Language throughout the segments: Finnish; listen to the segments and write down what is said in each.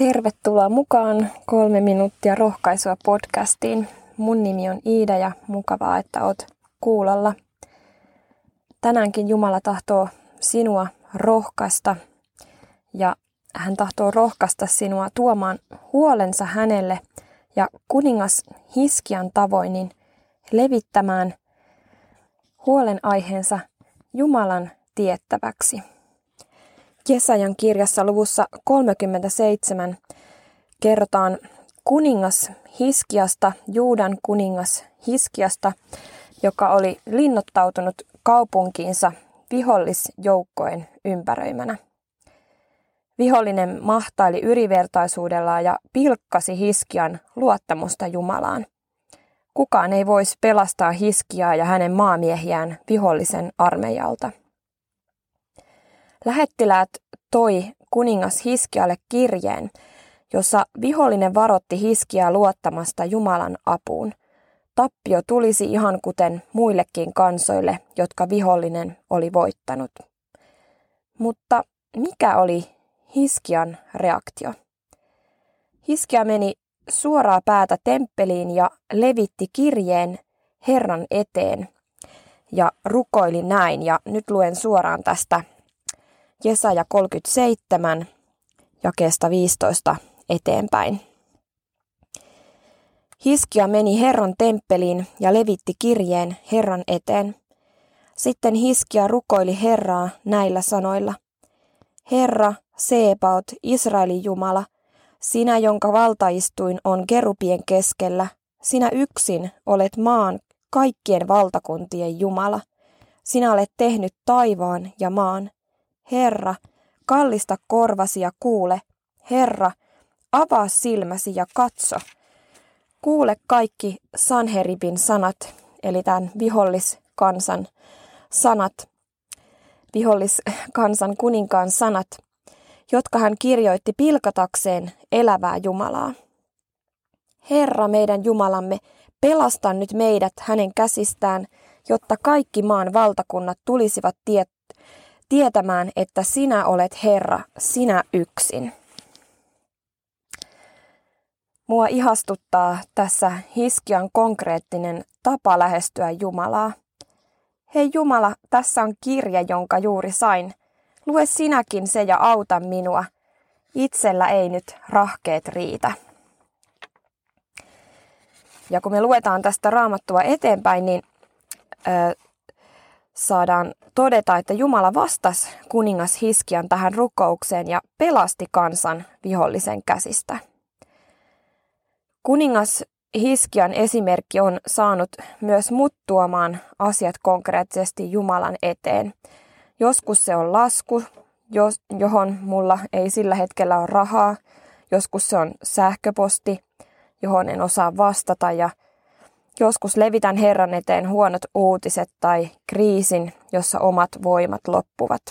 Tervetuloa mukaan kolme minuuttia rohkaisua podcastiin. Mun nimi on Iida ja mukavaa, että oot kuulolla. Tänäänkin Jumala tahtoo sinua rohkaista ja hän tahtoo rohkaista sinua tuomaan huolensa hänelle ja kuningas Hiskian tavoin niin levittämään huolenaiheensa Jumalan tiettäväksi. Jesajan kirjassa luvussa 37 kerrotaan kuningas Hiskiasta, Juudan kuningas Hiskiasta, joka oli linnoittautunut kaupunkiinsa vihollisjoukkojen ympäröimänä. Vihollinen mahtaili yrivertaisuudella ja pilkkasi Hiskian luottamusta Jumalaan. Kukaan ei voisi pelastaa Hiskiaa ja hänen maamiehiään vihollisen armeijalta. Lähettiläät toi kuningas Hiskialle kirjeen, jossa vihollinen varotti Hiskiaa luottamasta Jumalan apuun. Tappio tulisi ihan kuten muillekin kansoille, jotka vihollinen oli voittanut. Mutta mikä oli Hiskian reaktio? Hiskia meni suoraa päätä temppeliin ja levitti kirjeen Herran eteen ja rukoili näin. Ja nyt luen suoraan tästä Jesaja 37 jakeesta 15 eteenpäin. Hiskia meni Herran temppeliin ja levitti kirjeen Herran eteen. Sitten Hiskia rukoili Herraa näillä sanoilla. Herra, Seepaut, Israelin Jumala, sinä jonka valtaistuin on kerupien keskellä, sinä yksin olet maan kaikkien valtakuntien Jumala. Sinä olet tehnyt taivaan ja maan. Herra, kallista korvasi ja kuule. Herra, avaa silmäsi ja katso. Kuule kaikki Sanheribin sanat, eli tämän viholliskansan sanat, viholliskansan kuninkaan sanat, jotka hän kirjoitti pilkatakseen elävää Jumalaa. Herra meidän Jumalamme, pelasta nyt meidät hänen käsistään, jotta kaikki maan valtakunnat tulisivat tie- tietämään, että sinä olet Herra, sinä yksin. Mua ihastuttaa tässä Hiskian konkreettinen tapa lähestyä Jumalaa. Hei Jumala, tässä on kirja, jonka juuri sain. Lue sinäkin se ja auta minua. Itsellä ei nyt rahkeet riitä. Ja kun me luetaan tästä raamattua eteenpäin, niin saadaan todeta, että Jumala vastasi kuningas Hiskian tähän rukoukseen ja pelasti kansan vihollisen käsistä. Kuningas Hiskian esimerkki on saanut myös mut tuomaan asiat konkreettisesti Jumalan eteen. Joskus se on lasku, johon mulla ei sillä hetkellä ole rahaa. Joskus se on sähköposti, johon en osaa vastata ja joskus levitän Herran eteen huonot uutiset tai kriisin, jossa omat voimat loppuvat.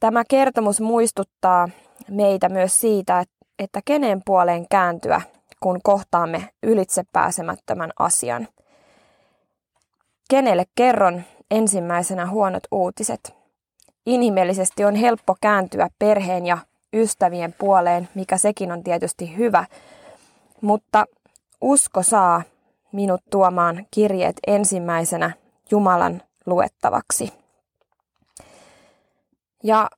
Tämä kertomus muistuttaa meitä myös siitä, että kenen puoleen kääntyä, kun kohtaamme ylitse pääsemättömän asian. Kenelle kerron ensimmäisenä huonot uutiset? Inhimillisesti on helppo kääntyä perheen ja ystävien puoleen, mikä sekin on tietysti hyvä, mutta usko saa minut tuomaan kirjeet ensimmäisenä Jumalan luettavaksi. Ja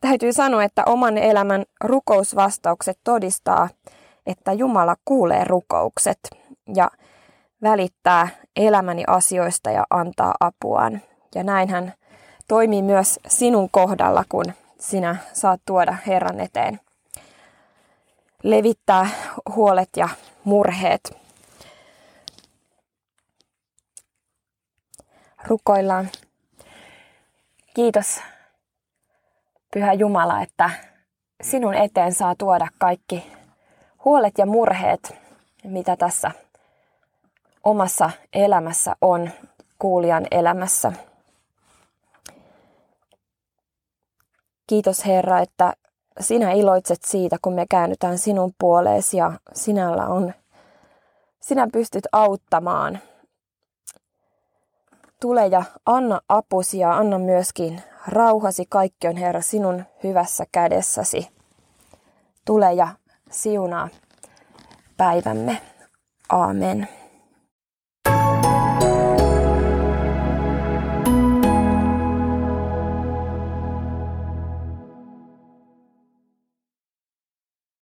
täytyy sanoa, että oman elämän rukousvastaukset todistaa, että Jumala kuulee rukoukset ja välittää elämäni asioista ja antaa apuaan. Ja näin hän toimii myös sinun kohdalla, kun sinä saat tuoda Herran eteen. Levittää huolet ja murheet. Rukoillaan. Kiitos, Pyhä Jumala, että sinun eteen saa tuoda kaikki huolet ja murheet, mitä tässä omassa elämässä on, kuulijan elämässä. Kiitos Herra, että sinä iloitset siitä, kun me käännytään sinun puoleesi ja sinällä on, sinä pystyt auttamaan. Tule ja anna apusi ja anna myöskin rauhasi kaikki on Herra sinun hyvässä kädessäsi. Tule ja siunaa päivämme. Amen.